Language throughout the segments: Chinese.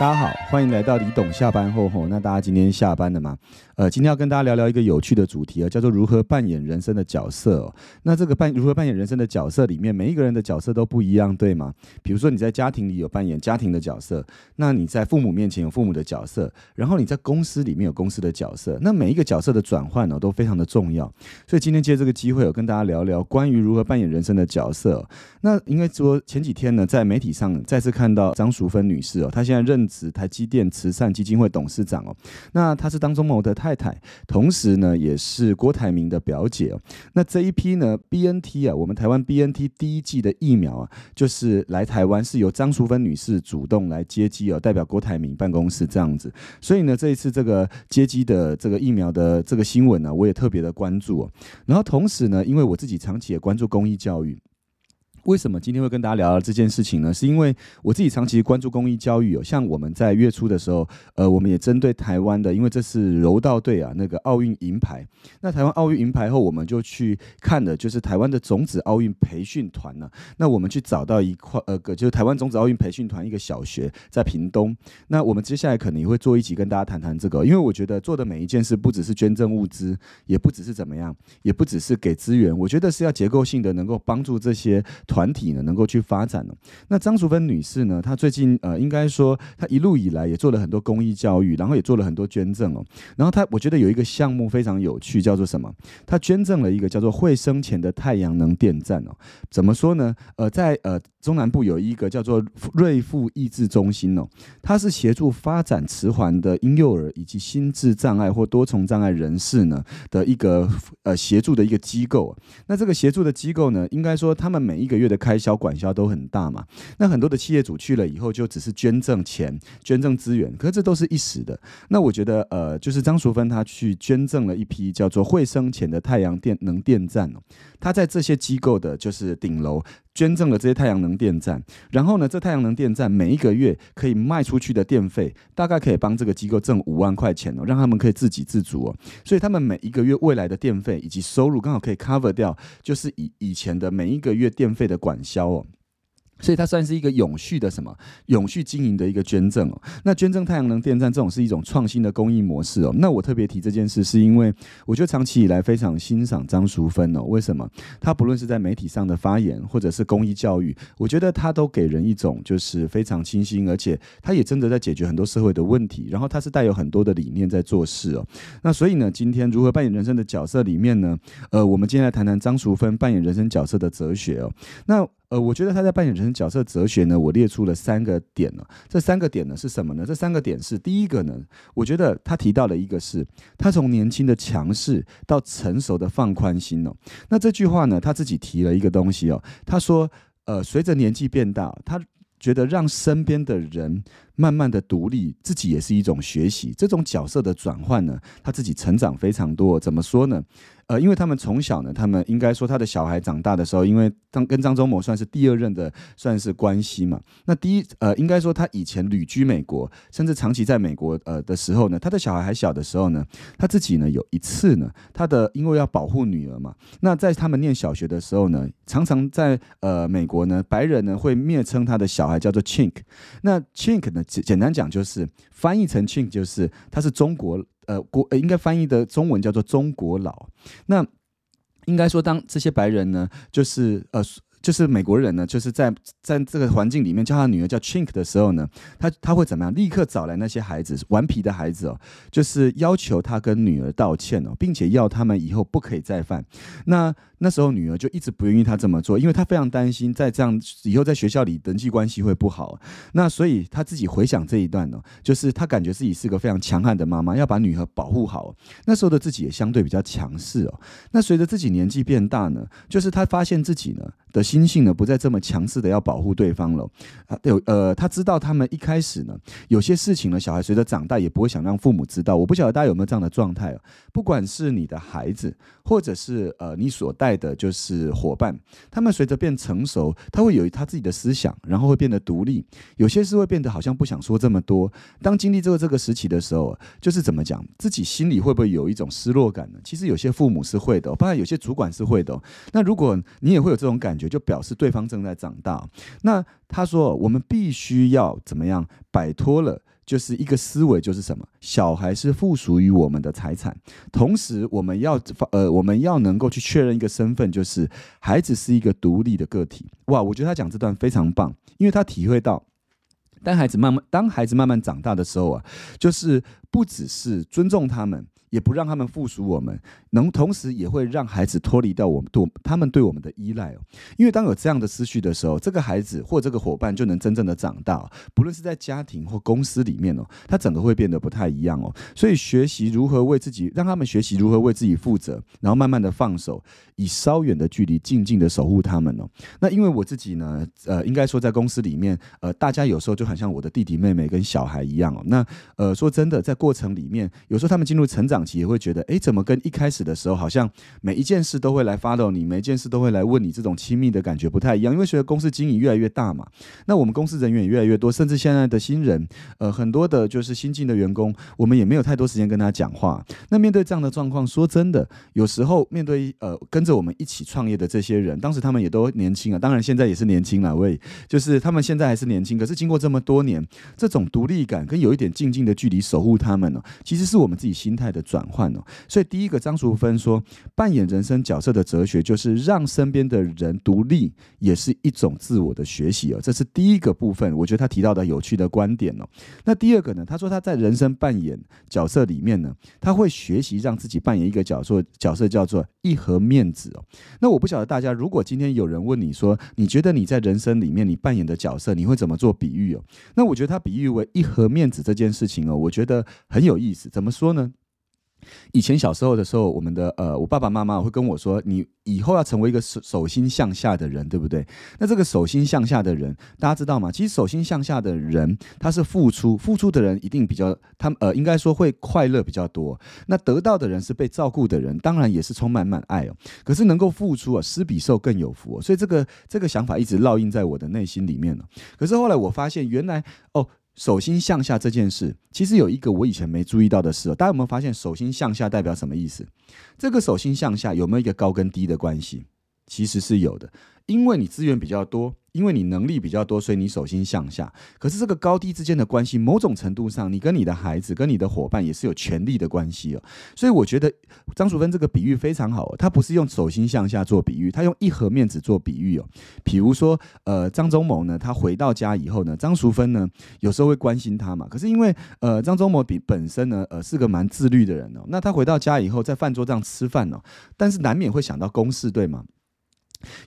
大家好，欢迎来到李董下班后吼。那大家今天下班了吗？呃，今天要跟大家聊聊一个有趣的主题啊，叫做如何扮演人生的角色。哦。那这个扮如何扮演人生的角色里面，每一个人的角色都不一样，对吗？比如说你在家庭里有扮演家庭的角色，那你在父母面前有父母的角色，然后你在公司里面有公司的角色。那每一个角色的转换呢，都非常的重要。所以今天借这个机会，我跟大家聊聊关于如何扮演人生的角色。那应该说前几天呢，在媒体上再次看到张淑芬女士哦，她现在任。职台积电慈善基金会董事长哦，那她是当中谋的太太，同时呢也是郭台铭的表姐哦。那这一批呢，B N T 啊，我们台湾 B N T 第一季的疫苗啊，就是来台湾是由张淑芬女士主动来接机哦，代表郭台铭办公室这样子。所以呢，这一次这个接机的这个疫苗的这个新闻呢，我也特别的关注哦。然后同时呢，因为我自己长期也关注公益教育。为什么今天会跟大家聊聊这件事情呢？是因为我自己长期关注公益教育哦，像我们在月初的时候，呃，我们也针对台湾的，因为这是柔道队啊，那个奥运银牌。那台湾奥运银牌后，我们就去看的就是台湾的种子奥运培训团呢。那我们去找到一块呃，个就是台湾种子奥运培训团一个小学在屏东。那我们接下来可能也会做一集跟大家谈谈这个，因为我觉得做的每一件事不只是捐赠物资，也不只是怎么样，也不只是给资源，我觉得是要结构性的，能够帮助这些。团团体呢能够去发展了。那张淑芬女士呢，她最近呃，应该说她一路以来也做了很多公益教育，然后也做了很多捐赠哦。然后她我觉得有一个项目非常有趣，叫做什么？她捐赠了一个叫做“会生钱”的太阳能电站哦。怎么说呢？呃，在呃中南部有一个叫做瑞富益智中心哦，它是协助发展迟缓的婴幼儿以及心智障碍或多重障碍人士呢的一个呃协助的一个机构。那这个协助的机构呢，应该说他们每一个月的开销管销都很大嘛，那很多的企业主去了以后就只是捐赠钱、捐赠资源，可是这都是一时的。那我觉得呃，就是张淑芬她去捐赠了一批叫做会生前的太阳电能电站哦，她在这些机构的就是顶楼捐赠了这些太阳能电站，然后呢，这太阳能电站每一个月可以卖出去的电费大概可以帮这个机构挣五万块钱哦，让他们可以自给自足哦，所以他们每一个月未来的电费以及收入刚好可以 cover 掉，就是以以前的每一个月电费的管销哦。所以它算是一个永续的什么永续经营的一个捐赠哦。那捐赠太阳能电站这种是一种创新的公益模式哦。那我特别提这件事，是因为我觉得长期以来非常欣赏张淑芬哦。为什么？她不论是在媒体上的发言，或者是公益教育，我觉得她都给人一种就是非常清新，而且她也真的在解决很多社会的问题。然后她是带有很多的理念在做事哦。那所以呢，今天如何扮演人生的角色里面呢？呃，我们今天来谈谈张淑芬扮演人生角色的哲学哦。那呃，我觉得他在扮演人角色哲学呢，我列出了三个点呢。这三个点呢是什么呢？这三个点是第一个呢，我觉得他提到了一个是，他从年轻的强势到成熟的放宽心哦。那这句话呢，他自己提了一个东西哦，他说，呃，随着年纪变大，他觉得让身边的人慢慢的独立，自己也是一种学习。这种角色的转换呢，他自己成长非常多。怎么说呢？呃，因为他们从小呢，他们应该说他的小孩长大的时候，因为张跟张忠谋算是第二任的算是关系嘛。那第一呃，应该说他以前旅居美国，甚至长期在美国呃的时候呢，他的小孩还小的时候呢，他自己呢有一次呢，他的因为要保护女儿嘛，那在他们念小学的时候呢，常常在呃美国呢，白人呢会蔑称他的小孩叫做 chink。那 chink 呢简简单讲就是翻译成 chink 就是他是中国。呃，国，应该翻译的中文叫做中国佬。那应该说，当这些白人呢，就是呃。就是美国人呢，就是在在这个环境里面叫他女儿叫 Chink 的时候呢，他他会怎么样？立刻找来那些孩子顽皮的孩子哦，就是要求他跟女儿道歉哦，并且要他们以后不可以再犯。那那时候女儿就一直不愿意他这么做，因为他非常担心在这样以后在学校里人际关系会不好。那所以他自己回想这一段呢，就是他感觉自己是个非常强悍的妈妈，要把女儿保护好。那时候的自己也相对比较强势哦。那随着自己年纪变大呢，就是他发现自己呢的。心性呢不再这么强势的要保护对方了啊，有呃，他知道他们一开始呢有些事情呢，小孩随着长大也不会想让父母知道。我不晓得大家有没有这样的状态不管是你的孩子，或者是呃你所带的就是伙伴，他们随着变成熟，他会有他自己的思想，然后会变得独立。有些事会变得好像不想说这么多。当经历这个这个时期的时候，就是怎么讲，自己心里会不会有一种失落感呢？其实有些父母是会的，当然有些主管是会的。那如果你也会有这种感觉，就表示对方正在长大。那他说，我们必须要怎么样摆脱了？就是一个思维，就是什么？小孩是附属于我们的财产，同时我们要呃，我们要能够去确认一个身份，就是孩子是一个独立的个体。哇，我觉得他讲这段非常棒，因为他体会到，当孩子慢慢当孩子慢慢长大的时候啊，就是不只是尊重他们。也不让他们附属我们，能同时也会让孩子脱离掉我们对他们对我们的依赖哦。因为当有这样的思绪的时候，这个孩子或这个伙伴就能真正的长大。不论是在家庭或公司里面哦，他整个会变得不太一样哦。所以学习如何为自己，让他们学习如何为自己负责，然后慢慢的放手，以稍远的距离静静的守护他们哦。那因为我自己呢，呃，应该说在公司里面，呃，大家有时候就很像我的弟弟妹妹跟小孩一样哦。那呃，说真的，在过程里面，有时候他们进入成长。也会觉得，哎，怎么跟一开始的时候，好像每一件事都会来 follow 你，每一件事都会来问你，这种亲密的感觉不太一样。因为随着公司经营越来越大嘛，那我们公司人员也越来越多，甚至现在的新人，呃，很多的就是新进的员工，我们也没有太多时间跟他讲话。那面对这样的状况，说真的，有时候面对呃跟着我们一起创业的这些人，当时他们也都年轻啊，当然现在也是年轻了，喂，就是他们现在还是年轻，可是经过这么多年，这种独立感跟有一点静静的距离守护他们呢，其实是我们自己心态的转换哦，所以第一个张淑芬说，扮演人生角色的哲学就是让身边的人独立，也是一种自我的学习哦，这是第一个部分，我觉得他提到的有趣的观点哦。那第二个呢？他说他在人生扮演角色里面呢，他会学习让自己扮演一个角色，角色叫做一盒面子哦。那我不晓得大家，如果今天有人问你说，你觉得你在人生里面你扮演的角色，你会怎么做比喻哦？那我觉得他比喻为一盒面子这件事情哦，我觉得很有意思。怎么说呢？以前小时候的时候，我们的呃，我爸爸妈妈会跟我说：“你以后要成为一个手手心向下的人，对不对？”那这个手心向下的人，大家知道吗？其实手心向下的人，他是付出，付出的人一定比较，他呃，应该说会快乐比较多。那得到的人是被照顾的人，当然也是充满满爱哦。可是能够付出啊，施比受更有福。所以这个这个想法一直烙印在我的内心里面了。可是后来我发现，原来哦。手心向下这件事，其实有一个我以前没注意到的事哦。大家有没有发现，手心向下代表什么意思？这个手心向下有没有一个高跟低的关系？其实是有的，因为你资源比较多。因为你能力比较多，所以你手心向下。可是这个高低之间的关系，某种程度上，你跟你的孩子、跟你的伙伴也是有权力的关系哦。所以我觉得张淑芬这个比喻非常好，他不是用手心向下做比喻，他用一盒面子做比喻哦。比如说，呃，张忠谋呢，他回到家以后呢，张淑芬呢有时候会关心他嘛。可是因为呃，张忠谋比本身呢，呃，是个蛮自律的人哦。那他回到家以后，在饭桌上吃饭哦，但是难免会想到公事，对吗？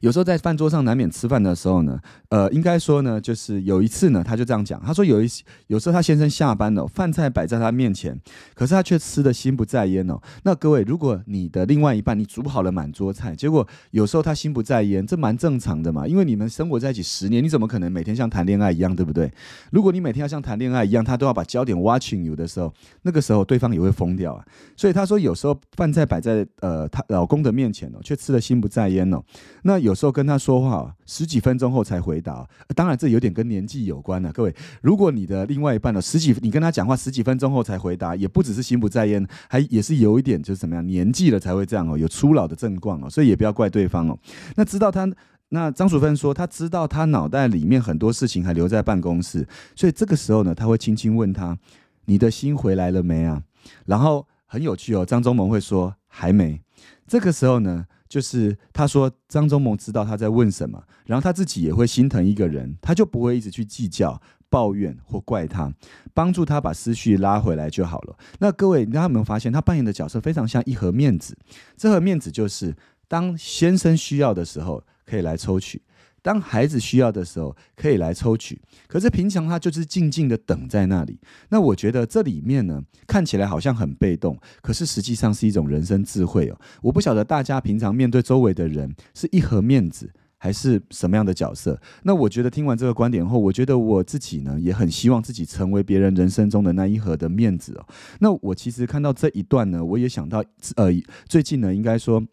有时候在饭桌上难免吃饭的时候呢，呃，应该说呢，就是有一次呢，他就这样讲，他说有一有时候他先生下班了，饭菜摆在他面前，可是他却吃的心不在焉哦。那各位，如果你的另外一半你煮好了满桌菜，结果有时候他心不在焉，这蛮正常的嘛，因为你们生活在一起十年，你怎么可能每天像谈恋爱一样，对不对？如果你每天要像谈恋爱一样，他都要把焦点 watching you 的时候，那个时候对方也会疯掉啊。所以他说有时候饭菜摆在呃他老公的面前哦，却吃的心不在焉哦。那有时候跟他说话十几分钟后才回答，当然这有点跟年纪有关了。各位，如果你的另外一半呢，十几你跟他讲话十几分钟后才回答，也不只是心不在焉，还也是有一点就是怎么样，年纪了才会这样哦，有初老的症状哦，所以也不要怪对方哦。那知道他，那张淑芬说，他知道他脑袋里面很多事情还留在办公室，所以这个时候呢，他会轻轻问他：“你的心回来了没啊？”然后很有趣哦，张忠谋会说：“还没。”这个时候呢。就是他说张忠谋知道他在问什么，然后他自己也会心疼一个人，他就不会一直去计较、抱怨或怪他，帮助他把思绪拉回来就好了。那各位，大家有没有发现他扮演的角色非常像一盒面子？这盒面子就是当先生需要的时候可以来抽取。当孩子需要的时候，可以来抽取。可是平常他就是静静的等在那里。那我觉得这里面呢，看起来好像很被动，可是实际上是一种人生智慧哦。我不晓得大家平常面对周围的人，是一盒面子，还是什么样的角色？那我觉得听完这个观点后，我觉得我自己呢，也很希望自己成为别人人生中的那一盒的面子哦。那我其实看到这一段呢，我也想到，呃，最近呢，应该说。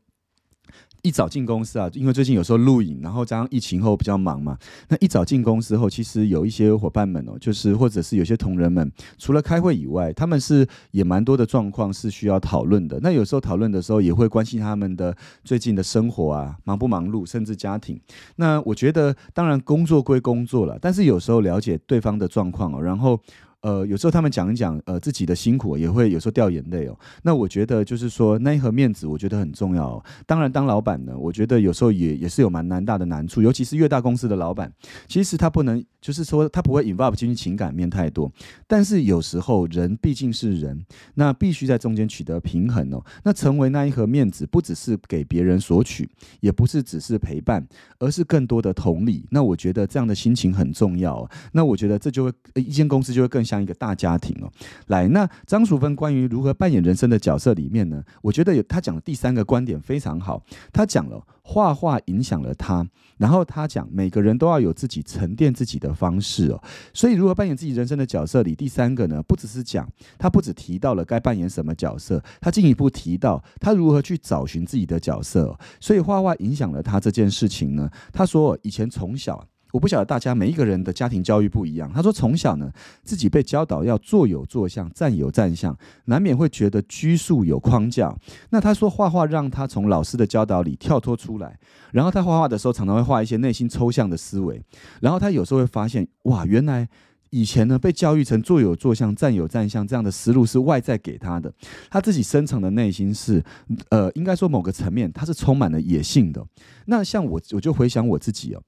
一早进公司啊，因为最近有时候录影，然后加上疫情后比较忙嘛。那一早进公司后，其实有一些伙伴们哦，就是或者是有些同仁们，除了开会以外，他们是也蛮多的状况是需要讨论的。那有时候讨论的时候，也会关心他们的最近的生活啊，忙不忙碌，甚至家庭。那我觉得，当然工作归工作了，但是有时候了解对方的状况哦，然后。呃，有时候他们讲一讲，呃，自己的辛苦也会有时候掉眼泪哦。那我觉得就是说那一盒面子，我觉得很重要。当然，当老板呢，我觉得有时候也也是有蛮难大的难处，尤其是越大公司的老板，其实他不能就是说他不会 involve 进去情感面太多。但是有时候人毕竟是人，那必须在中间取得平衡哦。那成为那一盒面子，不只是给别人索取，也不是只是陪伴，而是更多的同理。那我觉得这样的心情很重要。那我觉得这就会一间公司就会更。像一个大家庭哦，来，那张淑芬关于如何扮演人生的角色里面呢，我觉得有他讲的第三个观点非常好，他讲了画画影响了他，然后他讲每个人都要有自己沉淀自己的方式哦，所以如何扮演自己人生的角色里，第三个呢，不只是讲他不只提到了该扮演什么角色，他进一步提到他如何去找寻自己的角色，所以画画影响了他这件事情呢，他说以前从小。我不晓得大家每一个人的家庭教育不一样。他说从小呢，自己被教导要坐有坐相，站有站相，难免会觉得拘束有框架。那他说画画让他从老师的教导里跳脱出来，然后他画画的时候常常会画一些内心抽象的思维。然后他有时候会发现，哇，原来以前呢被教育成坐有坐相，站有站相这样的思路是外在给他的，他自己深层的内心是，呃，应该说某个层面他是充满了野性的。那像我，我就回想我自己哦。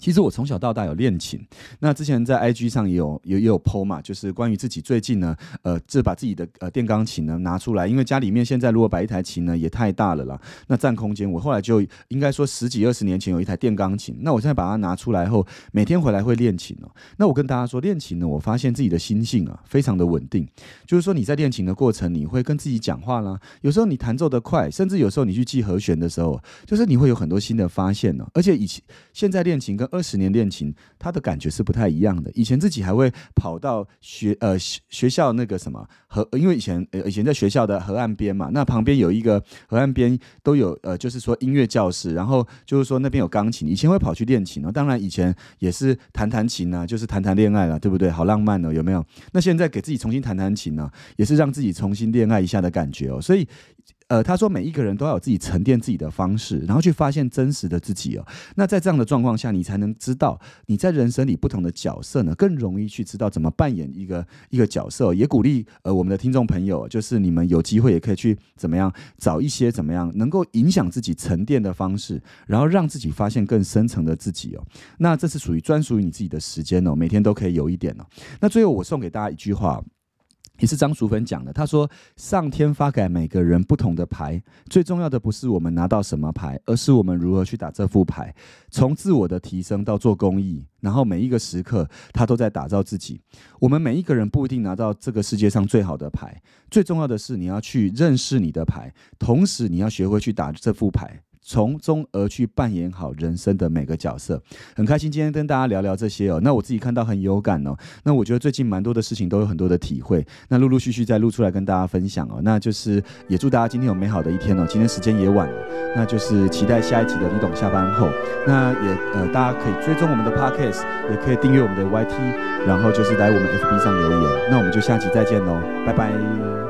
其实我从小到大有练琴，那之前在 IG 上也有也也有 PO 嘛，就是关于自己最近呢，呃，这把自己的呃电钢琴呢拿出来，因为家里面现在如果摆一台琴呢也太大了啦，那占空间。我后来就应该说十几二十年前有一台电钢琴，那我现在把它拿出来后，每天回来会练琴哦。那我跟大家说，练琴呢，我发现自己的心性啊非常的稳定，就是说你在练琴的过程，你会跟自己讲话啦，有时候你弹奏的快，甚至有时候你去记和弦的时候，就是你会有很多新的发现呢。而且以前现在练琴跟二十年练琴，他的感觉是不太一样的。以前自己还会跑到学呃学校那个什么河，因为以前呃以前在学校的河岸边嘛，那旁边有一个河岸边都有呃就是说音乐教室，然后就是说那边有钢琴，以前会跑去练琴哦。当然以前也是弹弹琴啊，就是谈谈恋爱了，对不对？好浪漫哦，有没有？那现在给自己重新弹弹琴呢，也是让自己重新恋爱一下的感觉哦。所以。呃，他说每一个人都要有自己沉淀自己的方式，然后去发现真实的自己哦。那在这样的状况下，你才能知道你在人生里不同的角色呢，更容易去知道怎么扮演一个一个角色。也鼓励呃我们的听众朋友，就是你们有机会也可以去怎么样找一些怎么样能够影响自己沉淀的方式，然后让自己发现更深层的自己哦。那这是属于专属于你自己的时间哦，每天都可以有一点哦。那最后我送给大家一句话。也是张淑芬讲的，他说：“上天发给每个人不同的牌，最重要的不是我们拿到什么牌，而是我们如何去打这副牌。从自我的提升到做公益，然后每一个时刻，他都在打造自己。我们每一个人不一定拿到这个世界上最好的牌，最重要的是你要去认识你的牌，同时你要学会去打这副牌。”从中而去扮演好人生的每个角色，很开心今天跟大家聊聊这些哦。那我自己看到很有感哦。那我觉得最近蛮多的事情都有很多的体会，那陆陆续续再录出来跟大家分享哦。那就是也祝大家今天有美好的一天哦。今天时间也晚了，那就是期待下一集的李董下班后。那也呃，大家可以追踪我们的 podcast，也可以订阅我们的 YT，然后就是来我们 FB 上留言。那我们就下集再见喽，拜拜。